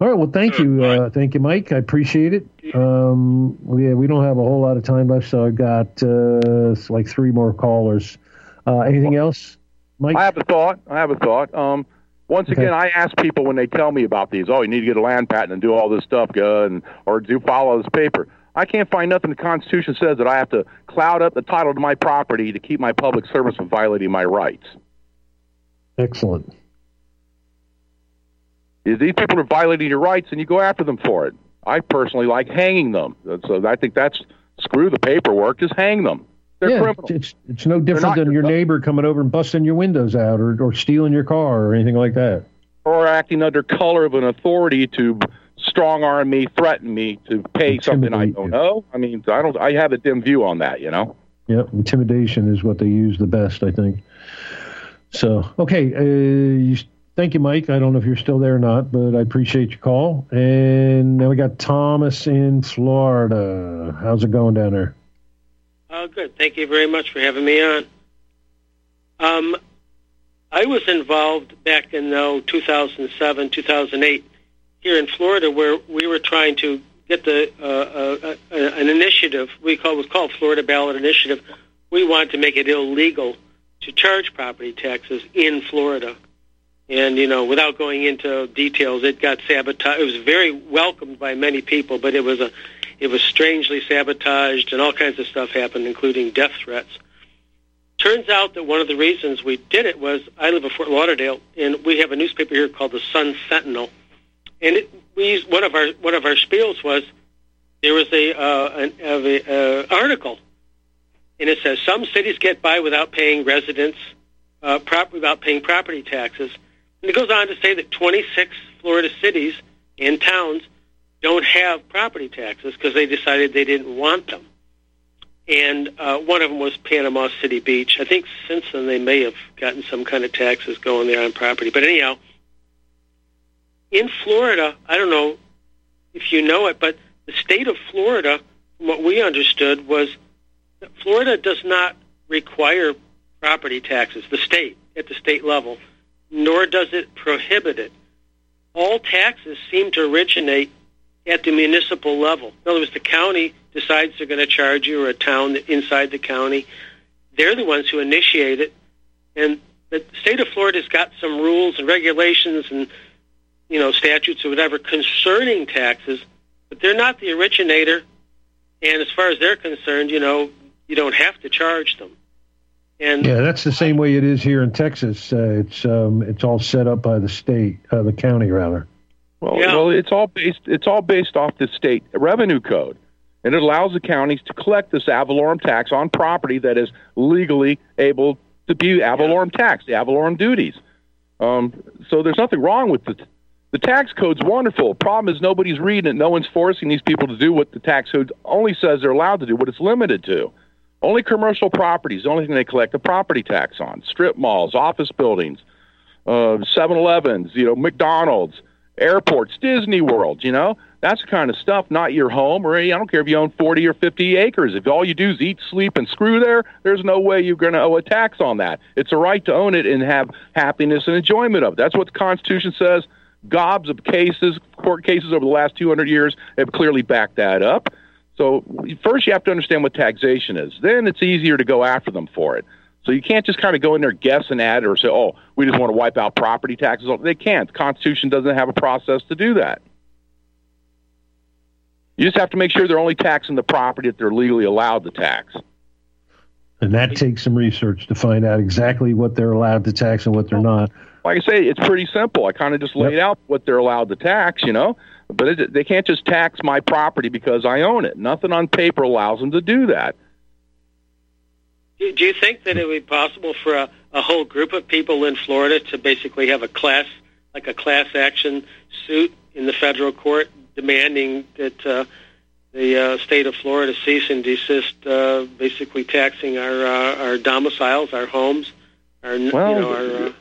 all right. Well, thank you, uh, thank you, Mike. I appreciate it. Um, we we don't have a whole lot of time left, so I've got uh, like three more callers. Uh, anything else, Mike? I have a thought. I have a thought. Um, once Okay. again, I ask people when they tell me about these, oh, you need to get a land patent and do all this stuff, uh, and or do follow this paper. I can't find nothing the Constitution says that I have to cloud up the title to my property to keep my public servants from violating my rights. Excellent. These people are violating your rights, and you go after them for it. I personally like hanging them. So I think that's screw the paperwork. Just hang them. They're yeah, criminals. it's it's no different than your neighbor coming over and busting your windows out or, or stealing your car or anything like that. or acting under color of an authority to strong arm me, threaten me to pay something I don't know. I mean, I don't. I have a dim view on that. You know. Yep, intimidation is what they use the best, I think. So, okay, uh, you, thank you, Mike. I don't know if you're still there or not, but I appreciate your call. And now we got Thomas in Florida. How's it going down there? Oh, good. Thank you very much for having me on. Um, I was involved back in though 2007, 2008 here in Florida, where we were trying to get the uh, uh, uh, an initiative we call was called Florida Ballot Initiative. We wanted to make it illegal to charge property taxes in Florida. And you know, without going into details, it got sabotaged. It was very welcomed by many people, but it was a it was strangely sabotaged, and all kinds of stuff happened, including death threats. Turns out that one of the reasons we did it was I live in Fort Lauderdale, and we have a newspaper here called the Sun Sentinel, and it, we used, one of our one of our spiels was there was a uh, an a, uh, article, and it says some cities get by without paying residents uh, prop, without paying property taxes, and it goes on to say that 26 Florida cities and towns don't have property taxes because they decided they didn't want them. And uh, one of them was Panama City Beach. I think since then they may have gotten some kind of taxes going there on property. But anyhow, in Florida, I don't know if you know it, but the state of Florida, from what we understood, was that Florida does not require property taxes, the state, at the state level, nor does it prohibit it. All taxes seem to originate at the municipal level. In other words, the county decides they're going to charge you, or a town inside the county. They're the ones who initiate it, and the state of Florida's got some rules and regulations and you know statutes or whatever concerning taxes, but they're not the originator. And as far as they're concerned, you know, you don't have to charge them. And Yeah, that's the same way it is here in Texas. Uh, it's um, it's all set up by the state, uh, the county rather. Well, well, it's all based. It's all based off the state revenue code, and it allows the counties to collect this ad valorem tax on property that is legally able to be ad valorem tax, the ad valorem duties. Um, so there's nothing wrong with the the tax code's wonderful. Problem is nobody's reading it. No one's forcing these people to do what the tax code only says they're allowed to do, what it's limited to. Only commercial properties, the only thing they collect a property tax on. Strip malls, office buildings, uh, 7-Elevens, you know, McDonald's, airports, Disney World, you know? That's the kind of stuff, not your home or any, I don't care if you own 40 or 50 acres. If all you do is eat, sleep, and screw there, there's no way you're going to owe a tax on that. It's a right to own it and have happiness and enjoyment of it. That's what the Constitution says. Gobs of cases, court cases over the last 200 years have clearly backed that up. So first you have to understand what taxation is. Then it's easier to go after them for it. So you can't just kind of go in there guessing at it or say, "Oh, we just want to wipe out property taxes." Oh, they can't. The Constitution doesn't have a process to do that. You just have to make sure they're only taxing the property that they're legally allowed to tax. And that takes some research to find out exactly what they're allowed to tax and what they're not. Like I say, it's pretty simple. I kind of just laid yep. out what they're allowed to tax, you know. But it, they can't just tax my property because I own it. Nothing on paper allows them to do that. Do you think that it would be possible for a, a whole group of people in Florida to basically have a class, like a class action suit in the federal court, demanding that uh, the uh, state of Florida cease and desist, uh, basically taxing our uh, our domiciles, our homes, our well, you know our. Uh,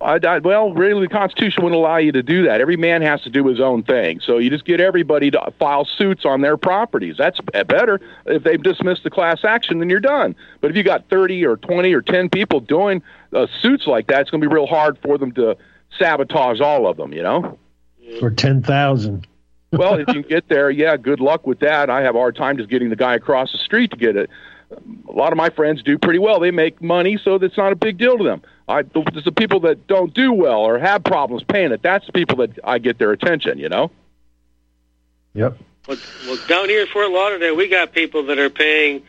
I, I, well, really, the Constitution wouldn't allow you to do that. Every man has to do his own thing. So you just get everybody to file suits on their properties. That's better. If they've dismissed the class action, then you're done. But if you got 30 or 20 or 10 people doing uh, suits like that, it's going to be real hard for them to sabotage all of them, you know? Or 10,000. Well, if you get there, yeah, good luck with that. I have a hard time just getting the guy across the street to get it. A lot of my friends do pretty well. They make money, so it's not a big deal to them. I, it's the people that don't do well or have problems paying it. That's the people that I get their attention. You know. Yep. Well, well down here in Fort Lauderdale, we got people that are paying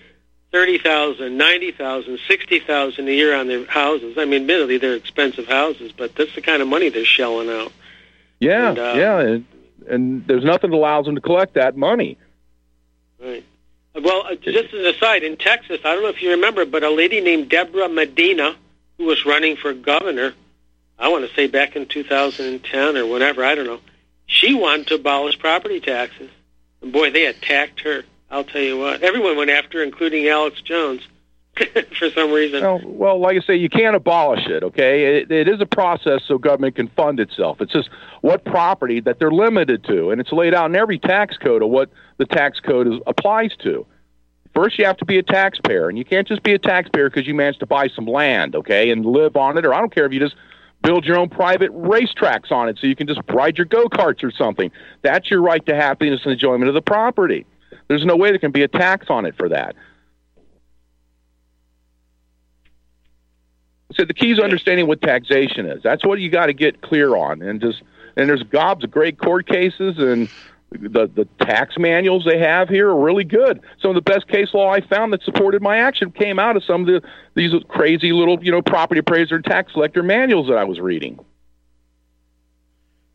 thirty thousand, ninety thousand, sixty thousand a year on their houses. I mean, admittedly, they're expensive houses, but that's the kind of money they're shelling out. Yeah, and, uh, yeah, and, and there's nothing that allows them to collect that money. Right. Well, uh, just as an aside, in Texas, I don't know if you remember, but a lady named Debra Medina who was running for governor, I want to say back in 2010 or whatever, I don't know, she wanted to abolish property taxes. And boy, they attacked her. I'll tell you what. Everyone went after her, including Alex Jones. for some reason. Well, well, like I say, you can't abolish it. Okay, it, it is a process so government can fund itself. It's just what property that they're limited to, and it's laid out in every tax code of what the tax code is, applies to. First, you have to be a taxpayer, and you can't just be a taxpayer because you managed to buy some land, okay, and live on it. Or I don't care if you just build your own private racetracks on it so you can just ride your go karts or something. That's your right to happiness and enjoyment of the property. There's no way there can be a tax on it for that. So the key is understanding what taxation is. That's what you got to get clear on, and just and there's gobs of great court cases and the the tax manuals they have here are really good. Some of the best case law I found that supported my action came out of some of the these crazy little you know property appraiser and tax collector manuals that I was reading.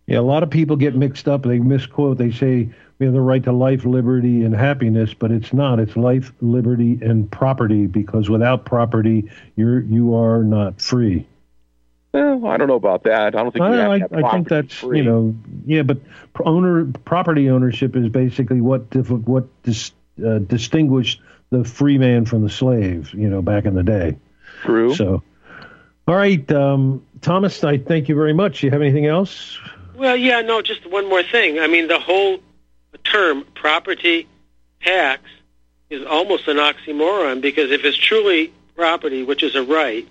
Yeah, a lot of people get mixed up. They misquote. They say we have the right to life, liberty, and happiness, but it's not. It's life, liberty, and property. Because without property, you're you are not free. Well, I don't know about that. I don't think I, I, I think that's free. you know yeah, but owner property ownership is basically what what dis, uh, distinguished the free man from the slave. You know, back in the day. True. So, all right, um, Thomas. I thank you very much. You have anything else? Well, yeah, no, just one more thing. I mean, the whole term property tax is almost an oxymoron because if it's truly property, which is a right,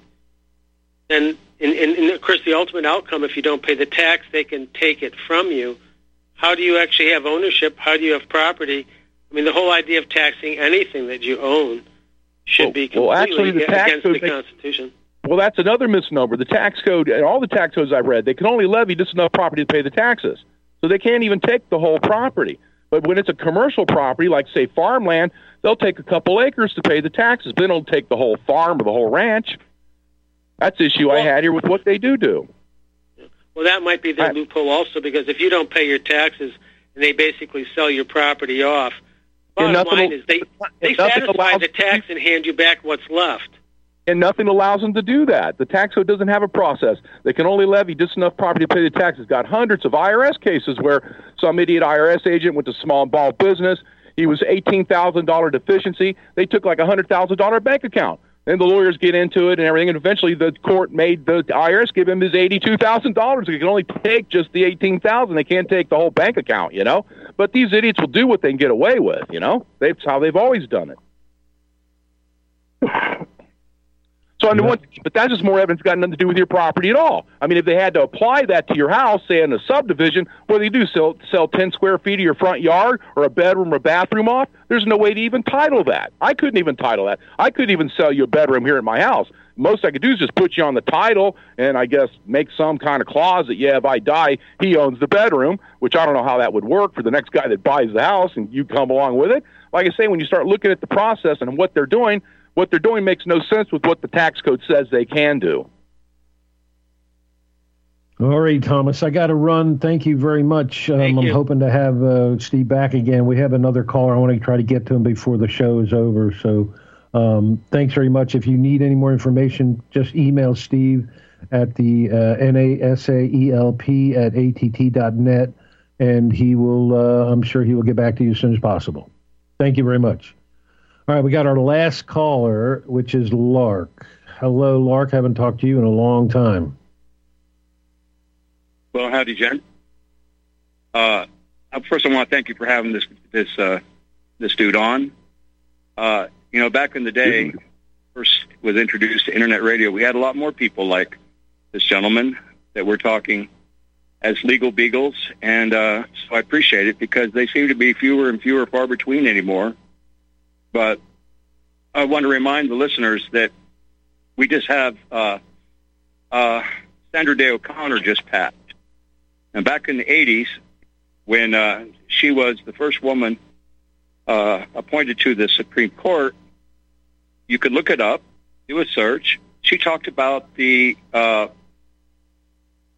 then and, and, and of course, the ultimate outcome, if you don't pay the tax, they can take it from you. How do you actually have ownership? How do you have property? I mean, the whole idea of taxing anything that you own should well, be completely well, actually, the against the Constitution. Well, that's another misnomer. The tax code, and all the tax codes I've read, they can only levy just enough property to pay the taxes. So they can't even take the whole property. But when it's a commercial property, like, say, farmland, they'll take a couple acres to pay the taxes. Then they'll take the whole farm or the whole ranch. That's the issue well, I had here with what they do do. Well, that might be the I, loophole also because if you don't pay your taxes and they basically sell your property off, bottom line is they they satisfy the tax and hand you back what's left. And nothing allows them to do that. The tax code doesn't have a process. They can only levy just enough property to pay the taxes. Got hundreds of IRS cases where some idiot IRS agent went to small and ball business. He was eighteen thousand dollar deficiency. They took like a hundred thousand dollar bank account. and the lawyers get into it and everything, and eventually the court made the IRS give him his eighty-two thousand dollars. They can only take just the eighteen thousand. They can't take the whole bank account, you know. But these idiots will do what they can get away with, you know. That's how they've always done it. So, I mean, what, but that's just more evidence got nothing to do with your property at all. I mean, if they had to apply that to your house, say in a subdivision, do you do? Sell sell ten square feet of your front yard or a bedroom or bathroom off? There's no way to even title that. I couldn't even title that. I couldn't even sell you a bedroom here at my house. Most I could do is just put you on the title and I guess make some kind of clause that yeah, if I die, he owns the bedroom. Which I don't know how that would work for the next guy that buys the house and you come along with it. Like I say, when you start looking at the process and what they're doing what they're doing makes no sense with what the tax code says they can do. All right, Thomas, I got to run. Thank you very much. Um, I'm hoping to have uh, Steve back again. We have another caller. I want to try to get to him before the show is over. So um, thanks very much. If you need any more information, just email Steve at the uh, N-A-S-A-E-L-P at att.net, and he will, uh, I'm sure he will get back to you as soon as possible. Thank you very much. All right, we got our last caller, which is Lark. Hello, Lark. Haven't talked to you in a long time. Well, howdy, Jen. Uh, first, I want to thank you for having this this uh, this dude on. Uh, you know, back in the day, first was introduced to internet radio. We had a lot more people like this gentleman that we're talking as legal beagles, and uh, so I appreciate it because they seem to be fewer and fewer, far between anymore. But I want to remind the listeners that we just have uh, uh, Sandra Day O'Connor just passed. And back in the 80s, when uh, she was the first woman uh, appointed to the Supreme Court, you could look it up, do a search. She talked about the uh,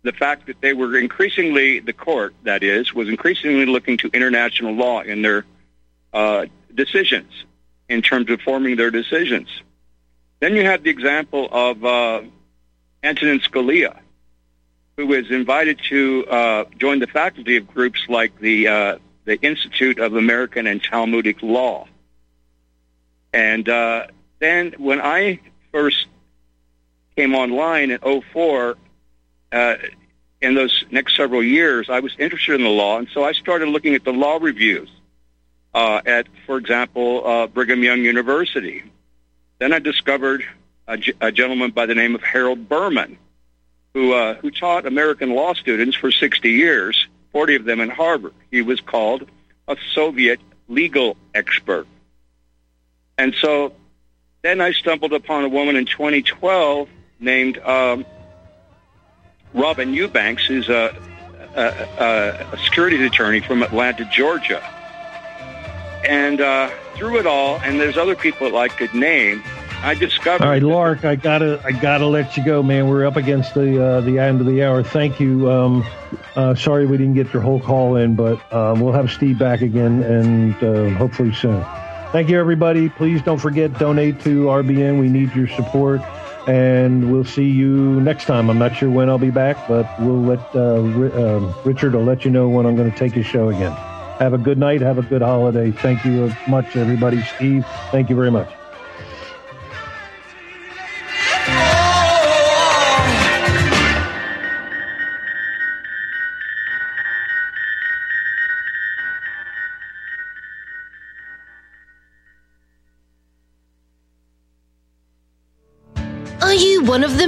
the fact that they were increasingly the court, that is, was increasingly looking to international law in their uh, decisions in terms of forming their decisions. Then you have the example of uh, Antonin Scalia, who was invited to uh, join the faculty of groups like the uh, the Institute of American and Talmudic Law. And uh, then when I first came online in 04, uh, in those next several years, I was interested in the law, and so I started looking at the law reviews uh, at, for example, uh, Brigham Young University. Then I discovered a, g- a gentleman by the name of Harold Berman, who uh, who taught American law students for 60 years, 40 of them in Harvard. He was called a Soviet legal expert. And so then I stumbled upon a woman in 2012 named um, Robin Eubanks, who's a, a, a, a securities attorney from Atlanta, Georgia. And uh, through it all, and there's other people that I could name, I discovered. All right, Lark, I gotta, I gotta let you go, man. We're up against the uh, the end of the hour. Thank you. Um, uh, sorry we didn't get your whole call in, but uh, we'll have Steve back again, and uh, hopefully soon. Thank you, everybody. Please don't forget donate to RBN. We need your support, and we'll see you next time. I'm not sure when I'll be back, but we'll let uh, uh, Richard will let you know when I'm going to take his show again. Have a good night. Have a good holiday. Thank you much, everybody. Steve, thank you very much. Are you one of the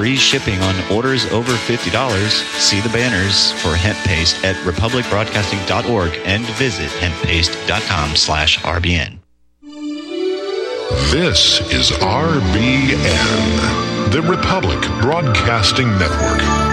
Free shipping on orders over $50. See the banners for hemp paste at republicbroadcasting.org and visit hemppaste.com slash RBN. This is RBN, the Republic Broadcasting Network.